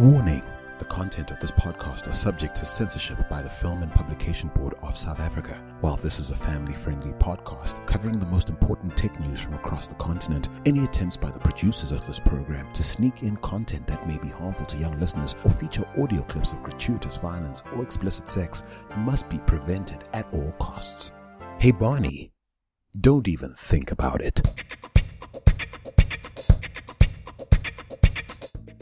Warning the content of this podcast are subject to censorship by the Film and Publication Board of South Africa. While this is a family friendly podcast covering the most important tech news from across the continent, any attempts by the producers of this program to sneak in content that may be harmful to young listeners or feature audio clips of gratuitous violence or explicit sex must be prevented at all costs. Hey, Barney, don't even think about it.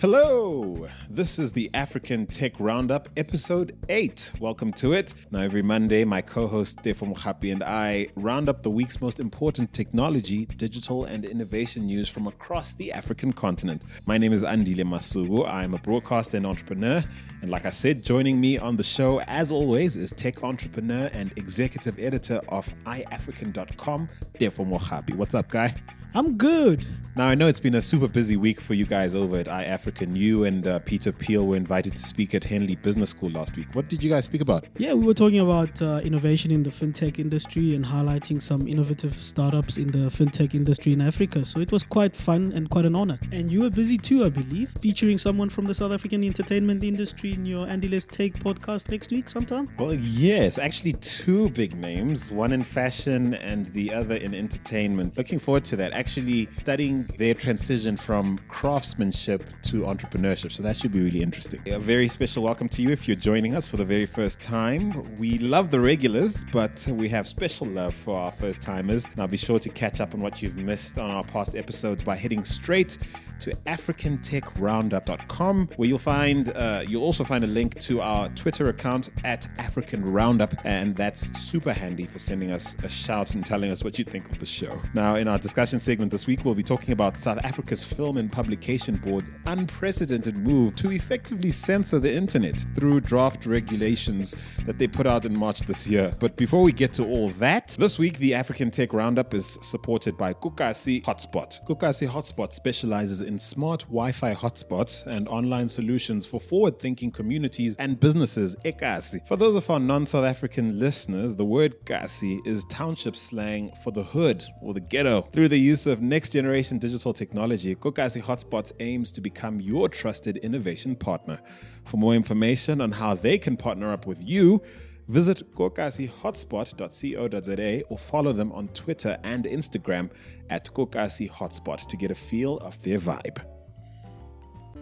Hello, this is the African Tech Roundup, episode 8. Welcome to it. Now, every Monday, my co host Tefo Mohapi and I round up the week's most important technology, digital, and innovation news from across the African continent. My name is Andile Masuku. I'm a broadcaster and entrepreneur. And like I said, joining me on the show, as always, is tech entrepreneur and executive editor of iAfrican.com, Tefo Mohapi. What's up, guy? I'm good. Now, I know it's been a super busy week for you guys over at iAfrican. You and uh, Peter Peel were invited to speak at Henley Business School last week. What did you guys speak about? Yeah, we were talking about uh, innovation in the fintech industry and highlighting some innovative startups in the fintech industry in Africa. So it was quite fun and quite an honor. And you were busy too, I believe, featuring someone from the South African entertainment industry in your Andy Let's Take podcast next week sometime? Well, yes, actually, two big names one in fashion and the other in entertainment. Looking forward to that. Actually, studying their transition from craftsmanship to entrepreneurship. So that should be really interesting. A very special welcome to you if you're joining us for the very first time. We love the regulars, but we have special love for our first timers. Now be sure to catch up on what you've missed on our past episodes by heading straight to africantechroundup.com where you'll find uh, you'll also find a link to our Twitter account at African Roundup and that's super handy for sending us a shout and telling us what you think of the show. Now in our discussion segment this week we'll be talking about South Africa's Film and Publication Board's unprecedented move to effectively censor the internet through draft regulations that they put out in March this year. But before we get to all that, this week the African Tech Roundup is supported by Kukasi Hotspot. Kukasi Hotspot specializes in smart Wi Fi hotspots and online solutions for forward thinking communities and businesses. Ekasi. For those of our non South African listeners, the word Kasi is township slang for the hood or the ghetto. Through the use of next generation digital technology, Kokasi Hotspots aims to become your trusted innovation partner. For more information on how they can partner up with you, Visit kokasihotspot.co.za or follow them on Twitter and Instagram at Kokasi Hotspot to get a feel of their vibe.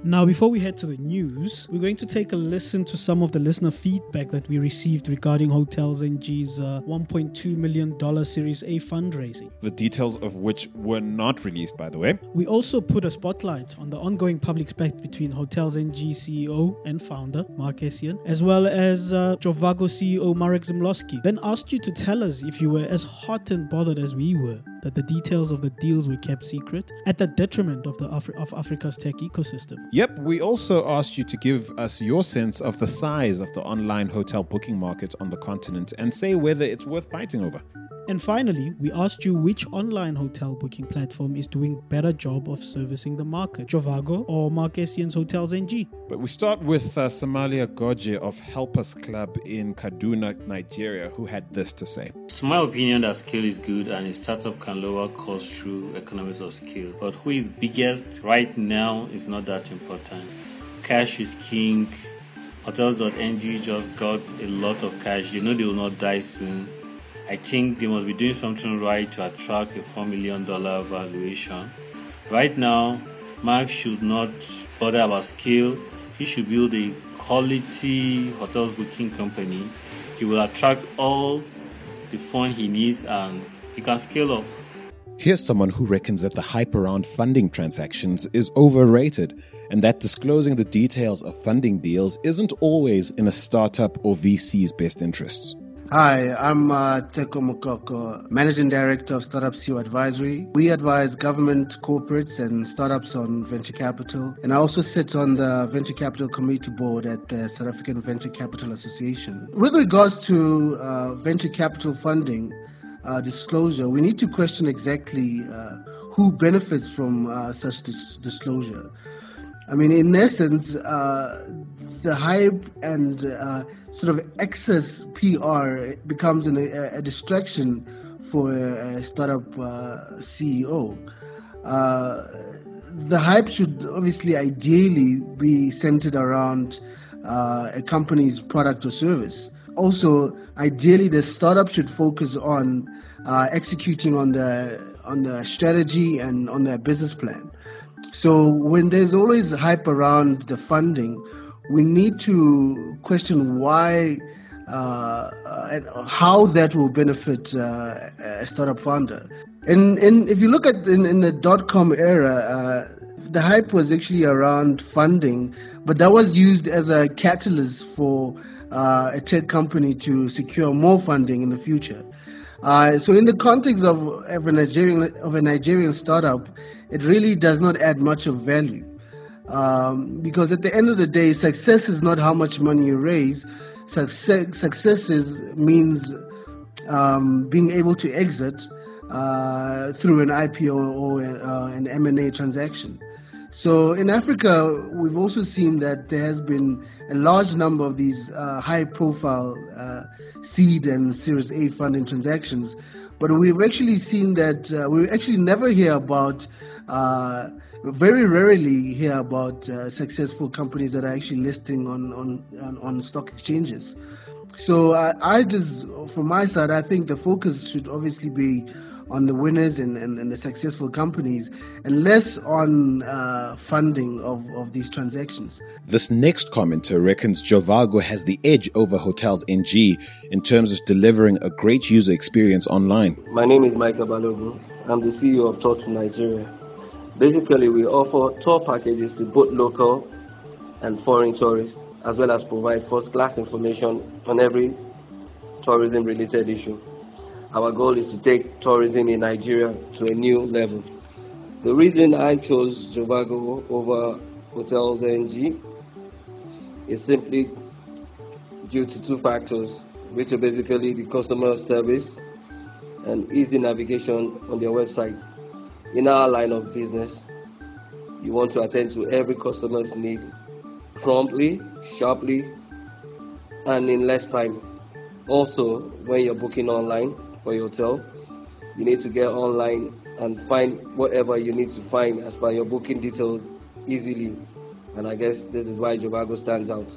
Now, before we head to the news, we're going to take a listen to some of the listener feedback that we received regarding Hotels NG's uh, $1.2 million Series A fundraising. The details of which were not released, by the way. We also put a spotlight on the ongoing public spat between Hotels NG CEO and founder Mark Essien, as well as uh, Jovago CEO Marek Zmyslowski. Then asked you to tell us if you were as hot and bothered as we were that the details of the deals were kept secret at the detriment of the Afri- of Africa's tech ecosystem. Yep, we also asked you to give us your sense of the size of the online hotel booking market on the continent and say whether it's worth fighting over. And finally, we asked you which online hotel booking platform is doing better job of servicing the market, Jovago or Mark Essien's Hotels NG. But we start with uh, Somalia Goje of Help Us Club in Kaduna, Nigeria, who had this to say. It's my opinion that scale is good and a startup can lower costs through economies of scale. But who is biggest right now is not that important. Cash is king. Hotels.ng just got a lot of cash. You know they will not die soon. I think they must be doing something right to attract a $4 million valuation. Right now, Mark should not bother about scale. He should build a quality hotels booking company. He will attract all the fund he needs and he can scale up. Here's someone who reckons that the hype around funding transactions is overrated and that disclosing the details of funding deals isn't always in a startup or VC's best interests. Hi, I'm uh, Teko Mukoko, Managing Director of Startup CEO Advisory. We advise government, corporates, and startups on venture capital. And I also sit on the Venture Capital Committee Board at the South African Venture Capital Association. With regards to uh, venture capital funding uh, disclosure, we need to question exactly uh, who benefits from uh, such dis- disclosure. I mean, in essence, uh, the hype and uh, sort of excess PR becomes an, a, a, distraction for a, startup uh, CEO. Uh, the hype should obviously ideally be centered around uh, a company's product or service. Also, ideally, the startup should focus on uh, executing on the on the strategy and on their business plan. So when there's always hype around the funding, we need to question why uh, and how that will benefit uh, a startup founder. And, and if you look at in, in the dot com era, uh, the hype was actually around funding, but that was used as a catalyst for uh, a tech company to secure more funding in the future. Uh, so, in the context of, of, a Nigerian of a Nigerian startup, it really does not add much of value. Um, because at the end of the day, success is not how much money you raise. Success, success is, means um, being able to exit uh, through an IPO or uh, an M&A transaction. So in Africa, we've also seen that there has been a large number of these uh, high-profile uh, seed and Series A funding transactions, but we've actually seen that uh, we actually never hear about uh, very rarely hear about uh, successful companies that are actually listing on on on, stock exchanges. So I, I just, from my side, I think the focus should obviously be on the winners and, and, and the successful companies and less on uh, funding of, of these transactions. This next commenter reckons Jovago has the edge over Hotels NG in terms of delivering a great user experience online. My name is Michael Balogun. I'm the CEO of Tour to Nigeria. Basically, we offer tour packages to both local and foreign tourists, as well as provide first class information on every tourism related issue. Our goal is to take tourism in Nigeria to a new level. The reason I chose Jovago over Hotels NG is simply due to two factors, which are basically the customer service and easy navigation on their websites in our line of business, you want to attend to every customer's need promptly, sharply, and in less time. Also, when you're booking online for your hotel, you need to get online and find whatever you need to find as per your booking details easily. And I guess this is why Jovago stands out.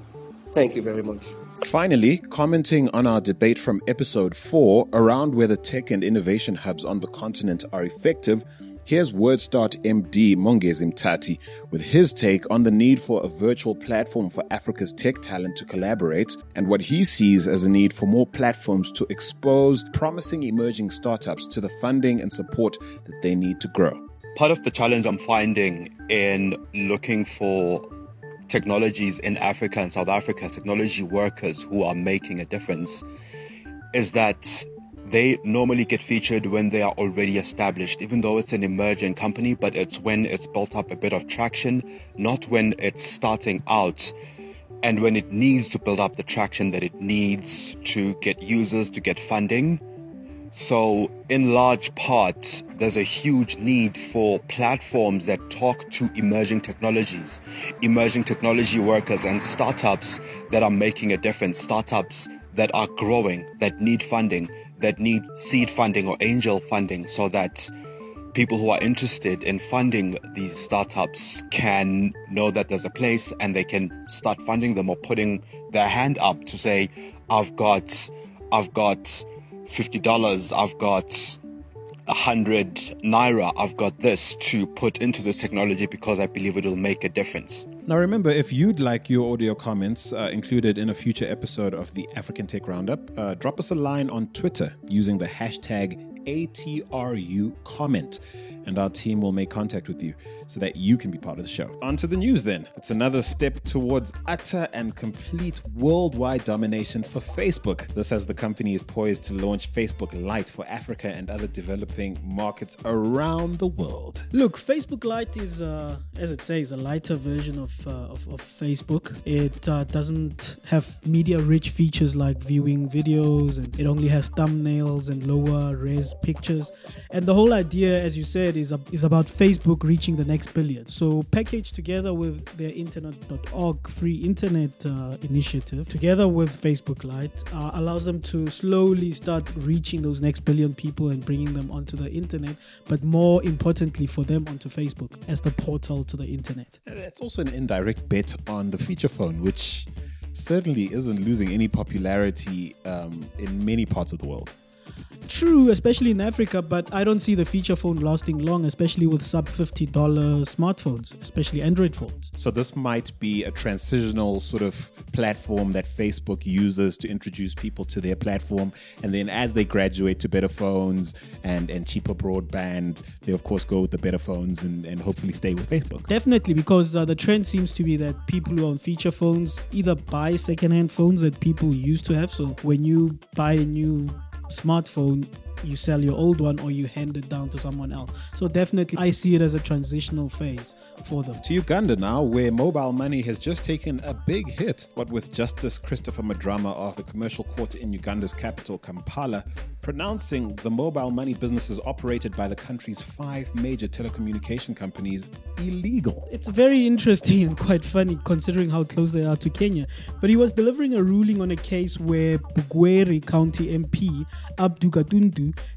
Thank you very much. Finally, commenting on our debate from episode 4 around whether tech and innovation hubs on the continent are effective, Here's WordStart MD Mongezi Mtati with his take on the need for a virtual platform for Africa's tech talent to collaborate and what he sees as a need for more platforms to expose promising emerging startups to the funding and support that they need to grow. Part of the challenge I'm finding in looking for technologies in Africa and South Africa, technology workers who are making a difference, is that they normally get featured when they are already established, even though it's an emerging company, but it's when it's built up a bit of traction, not when it's starting out and when it needs to build up the traction that it needs to get users, to get funding. So, in large part, there's a huge need for platforms that talk to emerging technologies, emerging technology workers, and startups that are making a difference, startups that are growing, that need funding, that need seed funding or angel funding so that people who are interested in funding these startups can know that there's a place and they can start funding them or putting their hand up to say, I've got, I've got $50, I've got a hundred naira, I've got this to put into this technology because I believe it will make a difference. Now, remember, if you'd like your audio comments uh, included in a future episode of the African Tech Roundup, uh, drop us a line on Twitter using the hashtag ATRU comment, and our team will make contact with you so that you can be part of the show. On to the news then. It's another step towards utter and complete worldwide domination for Facebook. This as the company is poised to launch Facebook Lite for Africa and other developing markets around the world. Look, Facebook Lite is, uh, as it says, a lighter version of, uh, of, of, Facebook. It uh, doesn't have media rich features like viewing videos, and it only has thumbnails and lower res images, pictures, and the whole idea, as you said, is a, is about Facebook reaching the next billion. So packaged together with their Internet.org free internet uh, initiative, together with Facebook Lite, uh, allows them to slowly start reaching those next billion people and bringing them onto the internet. But more importantly, for them onto Facebook as the portal to the internet. It's also an indirect bet on the feature phone, which certainly isn't losing any popularity um, in many parts of the world. True, especially in Africa, but I don't see the feature phone lasting long, especially with sub $50 smartphones, especially Android phones. So, this might be a transitional sort of platform that Facebook uses to introduce people to their platform. And then, as they graduate to better phones and, and cheaper broadband, they, of course, go with the better phones and, and hopefully stay with Facebook. Definitely, because uh, the trend seems to be that people who own feature phones either buy secondhand phones that people used to have. So, when you buy a new smartphone you sell your old one or you hand it down to someone else. So definitely I see it as a transitional phase for them. To Uganda now, where mobile money has just taken a big hit. What with Justice Christopher Madrama of the commercial court in Uganda's capital, Kampala, pronouncing the mobile money businesses operated by the country's five major telecommunication companies illegal. It's very interesting and quite funny considering how close they are to Kenya. But he was delivering a ruling on a case where Bugweri County MP Abdu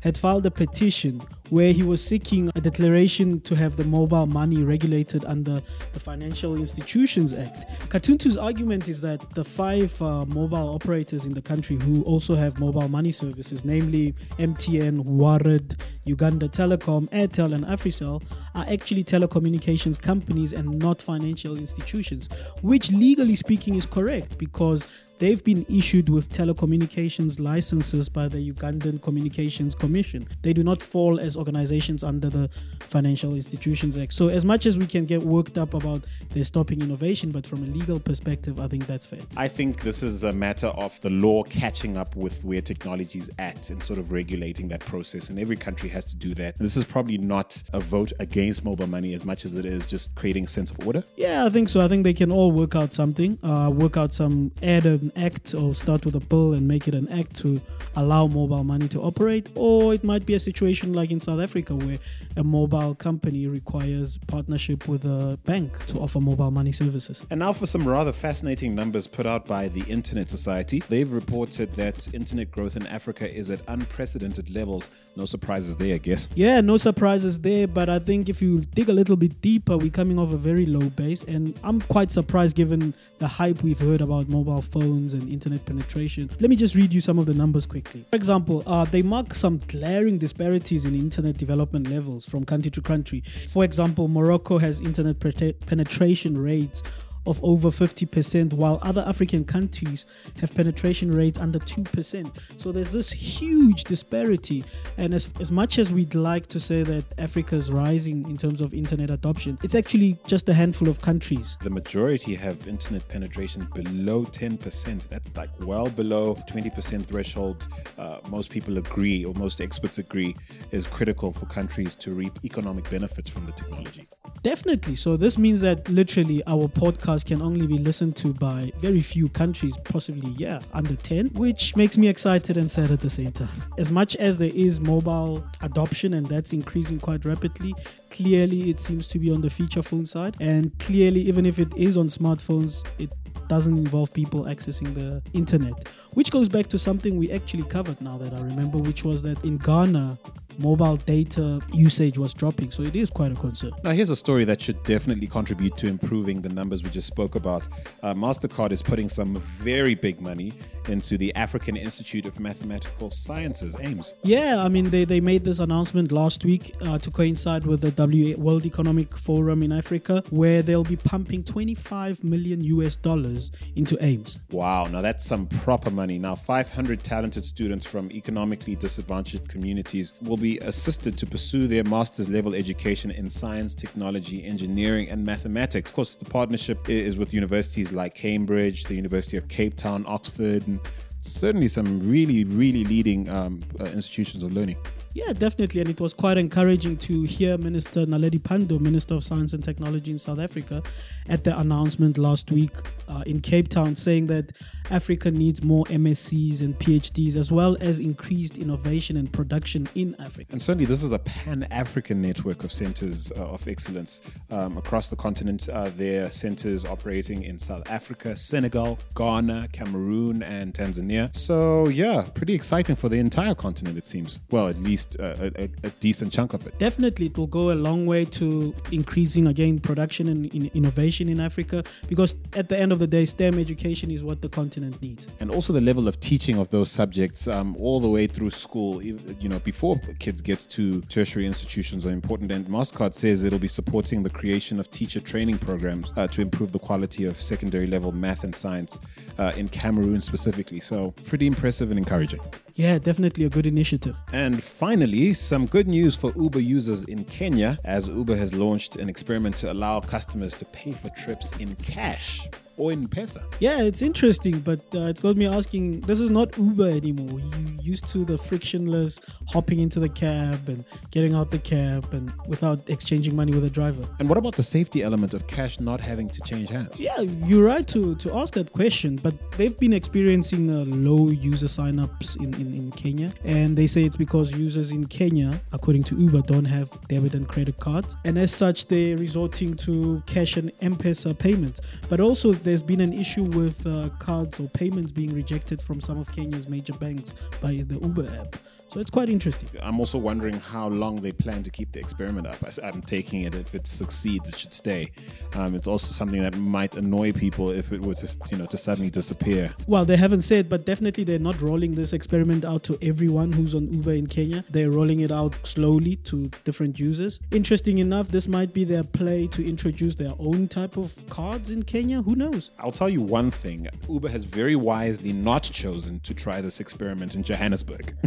Had filed a petition where he was seeking a declaration to have the mobile money regulated under the Financial Institutions Act. Katuntu's argument is that the five uh, mobile operators in the country who also have mobile money services, namely MTN, Warid, Uganda Telecom, Airtel, and Africell, are actually telecommunications companies and not financial institutions, which legally speaking is correct because they've been issued with telecommunications licenses by the Ugandan Communications Commission. They do not fall as organizations under the Financial Institutions Act. So, as much as we can get worked up about they're stopping innovation, but from a legal perspective, I think that's fair. I think this is a matter of the law catching up with where technology is at and sort of regulating that process. And every country has to do that. And this is probably not a vote against mobile money as much as it is just creating a sense of order. Yeah, I think so. I think they can all work out something, uh, work out some add an act or start with a bill and make it an act to allow mobile money to operate. Or it might be a situation like in South Africa where a mobile company requires partnership with a bank to offer mobile money services. And now for some rather fascinating numbers put out by the Internet Society. They've reported that internet growth in Africa is at unprecedented levels. No surprises there, I guess. Yeah, no surprises there, but I think if you dig a little bit deeper, we're coming off a very low base, and I'm quite surprised given the hype we've heard about mobile phones and internet penetration. Let me just read you some of the numbers quickly. For example, uh, they mark some glaring disparities in internet development levels from country to country. For example, Morocco has internet penetration rates of over 50%, while other African countries have penetration rates under 2%. So there's this huge disparity. And as, as much as we'd like to say that Africa is rising in terms of internet adoption, it's actually just a handful of countries. The majority have internet penetration below 10%. That's like well below 20% threshold. Uh, most people agree, or most experts agree, is critical for countries to reap economic benefits from the technology. Definitely. So this means that literally our podcast can only be listened to by very few countries, possibly, yeah, under 10, which makes me excited and sad at the same time. As much as there is mobile adoption and that's increasing quite rapidly, clearly it seems to be on the feature phone side. And clearly, even if it is on smartphones, it doesn't involve people accessing the internet, which goes back to something we actually covered now that I remember, which was that in Ghana, mobile data usage was dropping. So it is quite a concern. Now, here's a story that should definitely contribute to improving the numbers we just spoke about. Uh, MasterCard is putting some very big money into the African Institute of Mathematical Sciences, AIMS. Yeah, I mean, they, they made this announcement last week uh, to coincide with the w- World Economic Forum in Africa, where they'll be pumping 25 million US dollars into AIMS. Wow, now that's some proper money. Now, 500 talented students from economically disadvantaged communities will be assisted to pursue their master's level education in science, technology, engineering, and mathematics. Of course, the partnership is with universities like Cambridge, the University of Cape Town, Oxford, and certainly some really, really leading um, uh, institutions of learning. Yeah, definitely. And it was quite encouraging to hear Minister Naledi Pandor, Minister of Science and Technology in South Africa, at the announcement last week uh, in Cape Town saying that Africa needs more MSCs and PhDs as well as increased innovation and production in Africa. And certainly, this is a pan African network of centers uh, of excellence um, across the continent. Uh, there are centers operating in South Africa, Senegal, Ghana, Cameroon, and Tanzania. So, yeah, pretty exciting for the entire continent, it seems. Well, at least uh, a, a, decent chunk of it. Definitely, it will go a long way to increasing again production and in innovation in Africa because at the end of the day, STEM education is what the continent needs. And also the level of teaching of those subjects um, all the way through school, you know, before kids get to tertiary institutions are important. And MasterCard says it'll be supporting the creation of teacher training programs uh, to improve the quality of secondary level math and science uh, in Cameroon specifically. So pretty impressive and encouraging. Yeah, definitely a good initiative. And finally, some good news for Uber users in Kenya as Uber has launched an experiment to allow customers to pay for trips in cash or M Pesa. Yeah, it's interesting, but uh, it's got me asking this is not Uber anymore. You used to the frictionless hopping into the cab and getting out the cab and without exchanging money with the driver. And what about the safety element of cash not having to change hands? Yeah, you're right to, to ask that question, but they've been experiencing uh, low user signups in, in, in Kenya. And they say it's because users in Kenya, according to Uber, don't have debit and credit cards. And as such, they're resorting to cash and M Pesa payments. But also, there's been an issue with uh, cards or payments being rejected from some of Kenya's major banks by the Uber app. So it's quite interesting. I'm also wondering how long they plan to keep the experiment up. I'm taking it if it succeeds, it should stay. Um, it's also something that might annoy people if it were to, you know, to suddenly disappear. Well, they haven't said, but definitely they're not rolling this experiment out to everyone who's on Uber in Kenya. They're rolling it out slowly to different users. Interesting enough, this might be their play to introduce their own type of cards in Kenya. Who knows? I'll tell you one thing: Uber has very wisely not chosen to try this experiment in Johannesburg.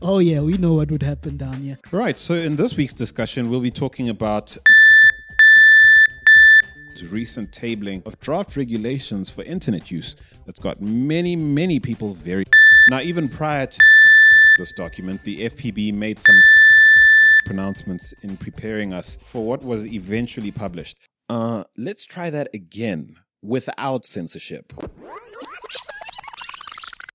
oh, yeah, we know what would happen down here. Right, so in this week's discussion, we'll be talking about the recent tabling of draft regulations for internet use that's got many, many people very. Now, even prior to this document, the FPB made some pronouncements in preparing us for what was eventually published. Uh, let's try that again without censorship.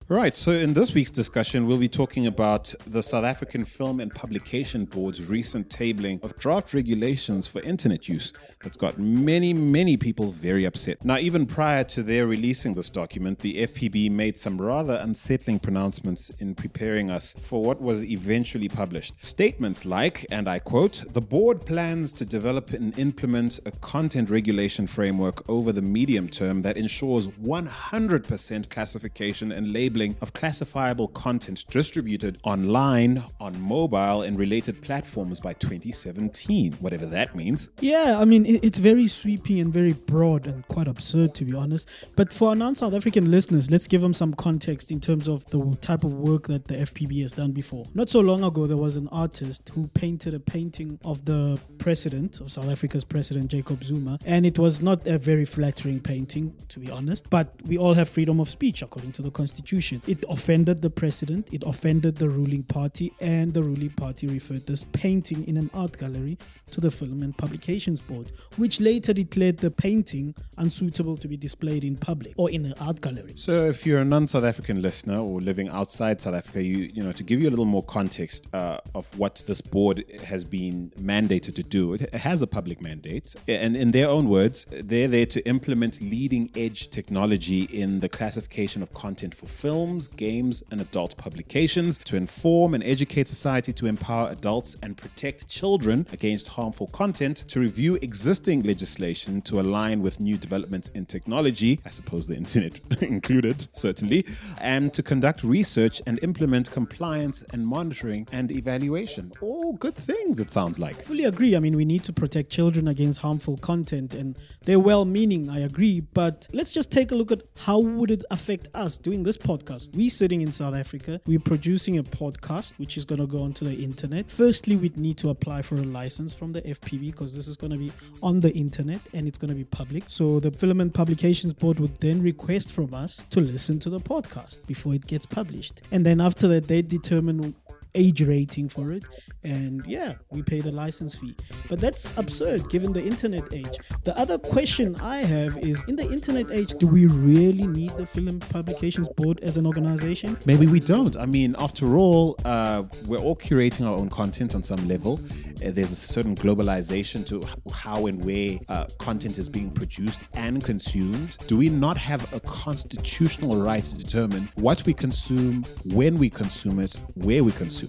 Right, so in this week's discussion, we'll be talking about the South African Film and Publication Board's recent tabling of draft regulations for internet use that's got many, many people very upset. Now, even prior to their releasing this document, the FPB made some rather unsettling pronouncements in preparing us for what was eventually published. Statements like, and I quote, the board plans to develop and implement a content regulation framework over the medium term that ensures 100% classification and labeling of classifiable content distributed online, on mobile, and related platforms by 2017, whatever that means. Yeah, I mean, it's very sweeping and very broad and quite absurd, to be honest. But for our non South African listeners, let's give them some context in terms of the type of work that the FPB has done before. Not so long ago, there was an artist who painted a painting of the president, of South Africa's president, Jacob Zuma, and it was not a very flattering painting, to be honest. But we all have freedom of speech according to the Constitution. It offended the president, it offended the ruling party, and the ruling party referred this painting in an art gallery to the Film and Publications Board, which later declared the painting unsuitable to be displayed in public or in an art gallery. So, if you're a non-South African listener or living outside South Africa, you you know to give you a little more context uh, of what this board has been mandated to do. It has a public mandate, and in their own words, they're there to implement leading-edge technology in the classification of content for film films, games, and adult publications to inform and educate society, to empower adults and protect children against harmful content, to review existing legislation to align with new developments in technology, I suppose the internet included, certainly, and to conduct research and implement compliance and monitoring and evaluation. All good things, it sounds like. Fully agree. I mean, we need to protect children against harmful content, and they're well meaning, I agree. But let's just take a look at how would it affect us doing this podcast podcast. We sitting in South Africa, we're producing a podcast which is going to go onto the internet. Firstly, we'd need to apply for a license from the FPB because this is going to be on the internet and it's going to be public. So the Film and Publications Board would then request from us to listen to the podcast before it gets published. And then after that, they determine age rating for it, and yeah, we pay the license fee. But that's absurd given the internet age. The other question I have is in the internet age, do we really need the Film Publications Board as an organization? Maybe we don't. I mean, after all, uh, we're all curating our own content on some level. Uh, there's a certain globalization to how and where uh, content is being produced and consumed. Do we not have a constitutional right to determine what we consume, when we consume it, where we consume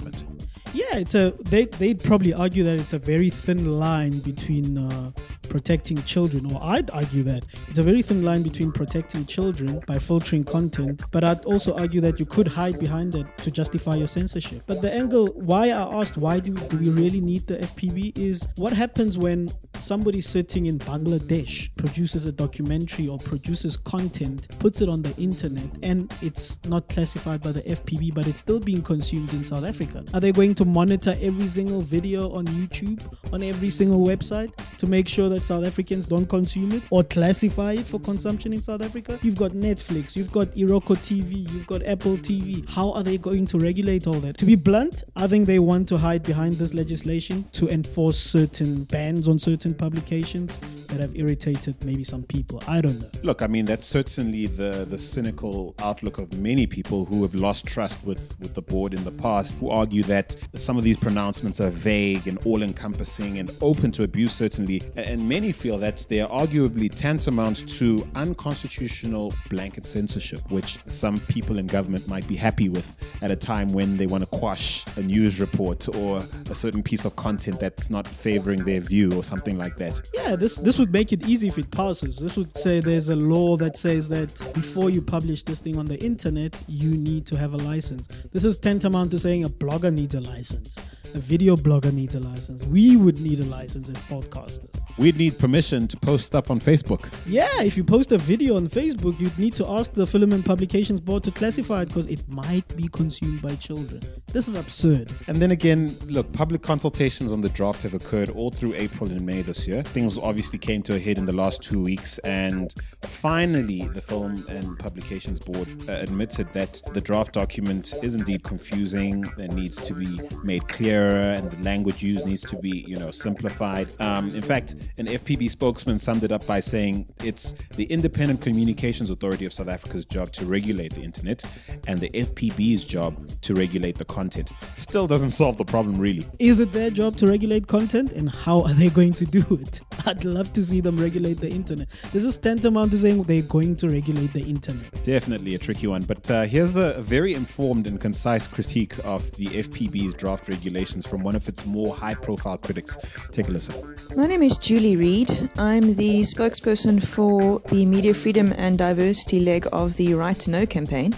Yeah, it's a they they'd probably argue that it's a very thin line between uh, protecting children, or I'd argue that it's a very thin line between protecting children by filtering content, but I'd also argue that you could hide behind it to justify your censorship. But the angle why I asked why do, do we really need the FPB is what happens when somebody sitting in Bangladesh produces a documentary or produces content, puts it on the internet, and it's not classified by the FPB, but it's still being consumed in South Africa. Are they going to monitor every single video on YouTube, on every single website to make sure that South Africans don't consume it or classify it for consumption in South Africa? You've got Netflix, you've got Iroko TV, you've got Apple TV. How are they going to regulate all that? To be blunt, I think they want to hide behind this legislation to enforce certain bans on certain publications that have irritated maybe some people. I don't know. Look, I mean that's certainly the the cynical outlook of many people who have lost trust with with the board in the past, who argue that some of these pronouncements are vague and all-encompassing and open to abuse, certainly. And many feel that they are arguably tantamount to unconstitutional blanket censorship, which some people in government might be happy with at a time when they want to quash a news report or a certain piece of content that's not favoring their view or something like that. Yeah, this this would make it easy if it passes. This would say there's a law that says that before you publish this thing on the internet, you need to have a license. This is tantamount to saying a blogger needs a license. A video blogger needs a license. We would need a license as podcasters. We'd need permission to post stuff on Facebook. Yeah, if you post a video on Facebook, you'd need to ask the Film and Publications Board to classify it because it might be consumed by children. This is absurd. And then again, look, public consultations on the draft have occurred all through April and May this year. Things obviously came to a head in the last two weeks, and finally, the Film and Publications Board uh, admitted that the draft document is indeed confusing and needs to be made clearer, and the language used needs to be, you know, simplified. Um, in fact, an FPB spokesman summed it up by saying it's the Independent Communications Authority of South Africa's job to regulate the internet, and the FPB's job to regulate the content. Still doesn't solve the problem, really. Is it their job to regulate content, and how are they going to do it? I'd love to see them regulate the internet. This is tantamount to saying they're going to regulate the internet. Definitely a tricky one, but uh, here's a very informed and concise critique of the FPB's draft regulations from one of its more high profile critics. Take a listen. My name is Julie Reid. I'm the spokesperson for the Media Freedom and Diversity leg of the Right to Know campaign.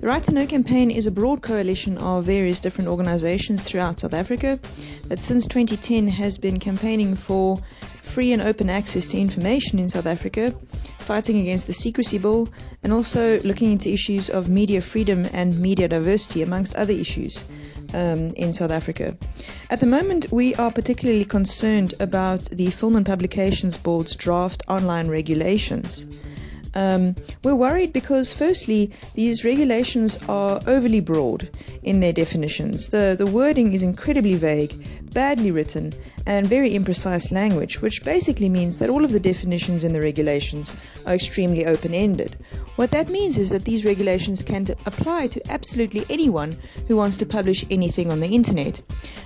The Right to Know campaign is a broad coalition of various different organizations throughout South Africa that since 2010 has been campaigning for free and open access to information in South Africa, fighting against the secrecy bill, and also looking into issues of media freedom and media diversity, amongst other issues um, in South Africa. At the moment, we are particularly concerned about the Film and Publications Board's draft online regulations. Um, we're worried because, firstly, these regulations are overly broad in their definitions. The, the wording is incredibly vague, badly written, and very imprecise language, which basically means that all of the definitions in the regulations are extremely open ended. What that means is that these regulations can apply to absolutely anyone who wants to publish anything on the internet.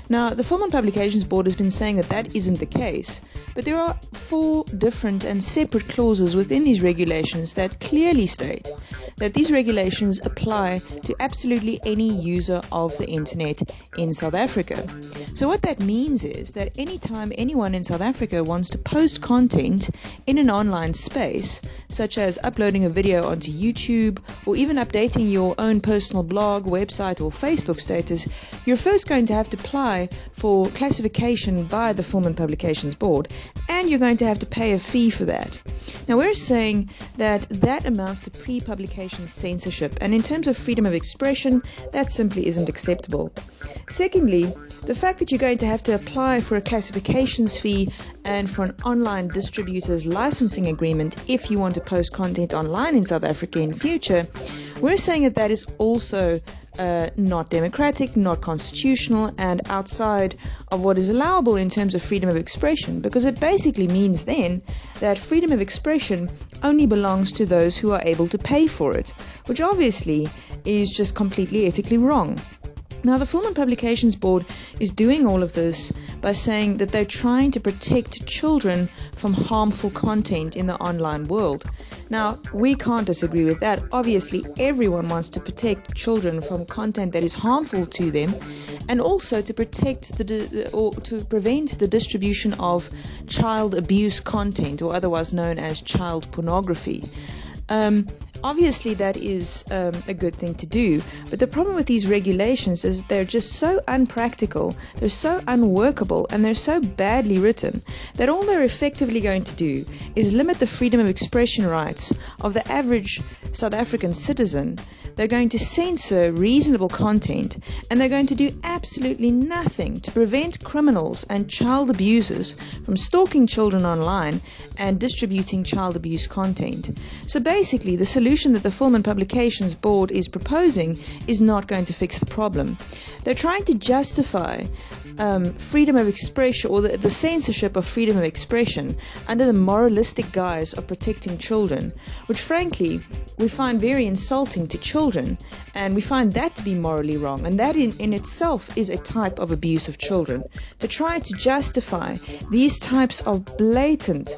Now, the Film and Publications Board has been saying that that isn't the case, but there are four different and separate clauses within these regulations that clearly state that these regulations apply to absolutely any user of the internet in South Africa. So, what that means is that anytime anyone in South Africa wants to post content in an online space, such as uploading a video onto YouTube or even updating your own personal blog, website, or Facebook status, you're first going to have to apply for classification by the Film and Publications Board, and you're going to have to pay a fee for that. Now, we're saying that that amounts to pre publication censorship, and in terms of freedom of expression, that simply isn't acceptable. Secondly, the fact that you're going to have to apply for a classifications fee and for an online distributor's licensing agreement if you want to post content online in South Africa in future, we're saying that that is also uh, not democratic, not constitutional, and outside of what is allowable in terms of freedom of expression, because it basically means then that freedom of expression only belongs to those who are able to pay for it, which obviously is just completely ethically wrong. Now, the Film and Publications Board is doing all of this by saying that they're trying to protect children from harmful content in the online world. Now, we can't disagree with that. Obviously, everyone wants to protect children from content that is harmful to them and also to protect the or to prevent the distribution of child abuse content or otherwise known as child pornography. Um, obviously that is um, a good thing to do but the problem with these regulations is they're just so unpractical they're so unworkable and they're so badly written that all they're effectively going to do is limit the freedom of expression rights of the average south african citizen they're going to censor reasonable content and they're going to do absolutely nothing to prevent criminals and child abusers from stalking children online and distributing child abuse content. So basically, the solution that the Film and Publications Board is proposing is not going to fix the problem. They're trying to justify um, freedom of expression or the, the, censorship of freedom of expression under the moralistic guise of protecting children, which frankly we find very insulting to children, and we find that to be morally wrong, and that in, in itself is a type of abuse of children. To try to justify these types of blatant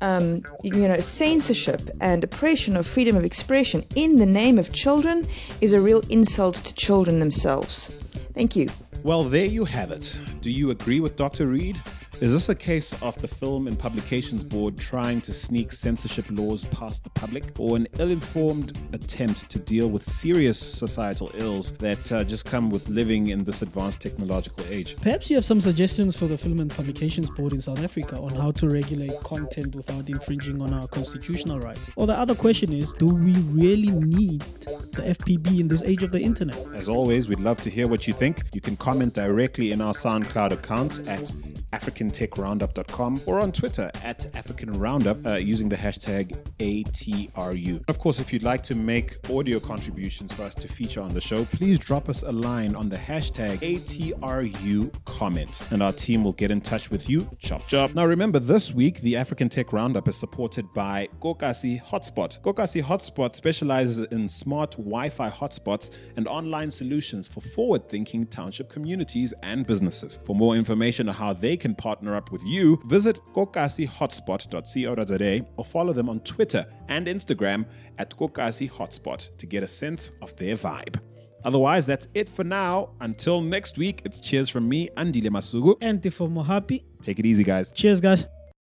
um, you know, censorship and oppression of freedom of expression in the name of children is a real insult to children themselves. Thank you. Well, there you have it. Do you agree with Dr. Reid? Is this a case of the Film and Publications Board trying to sneak censorship laws past the public, or an ill informed attempt to deal with serious societal ills that uh, just come with living in this advanced technological age? Perhaps you have some suggestions for the Film and Publications Board in South Africa on how to regulate content without infringing on our constitutional rights. Or the other question is do we really need the FPB in this age of the internet? As always, we'd love to hear what you think. You can comment directly in our SoundCloud account at africantechroundup.com or on Twitter at African Roundup uh, using the hashtag ATRU. Of course, if you'd like to make audio contributions for us to feature on the show, please drop us a line on the hashtag ATRU comment and our team will get in touch with you. Chop chop. Now remember, this week the African Tech Roundup is supported by Kokasi Hotspot. Kokasi Hotspot specializes in smart Wi Fi hotspots and online solutions for forward thinking township communities and businesses. For more information on how they can partner up with you, visit kokasihotspot.co.za or follow them on Twitter and Instagram at Kokasi Hotspot to get a sense of their vibe. Otherwise, that's it for now. Until next week, it's cheers from me, Andile Masuku. And for Mohapi. Take it easy, guys. Cheers, guys.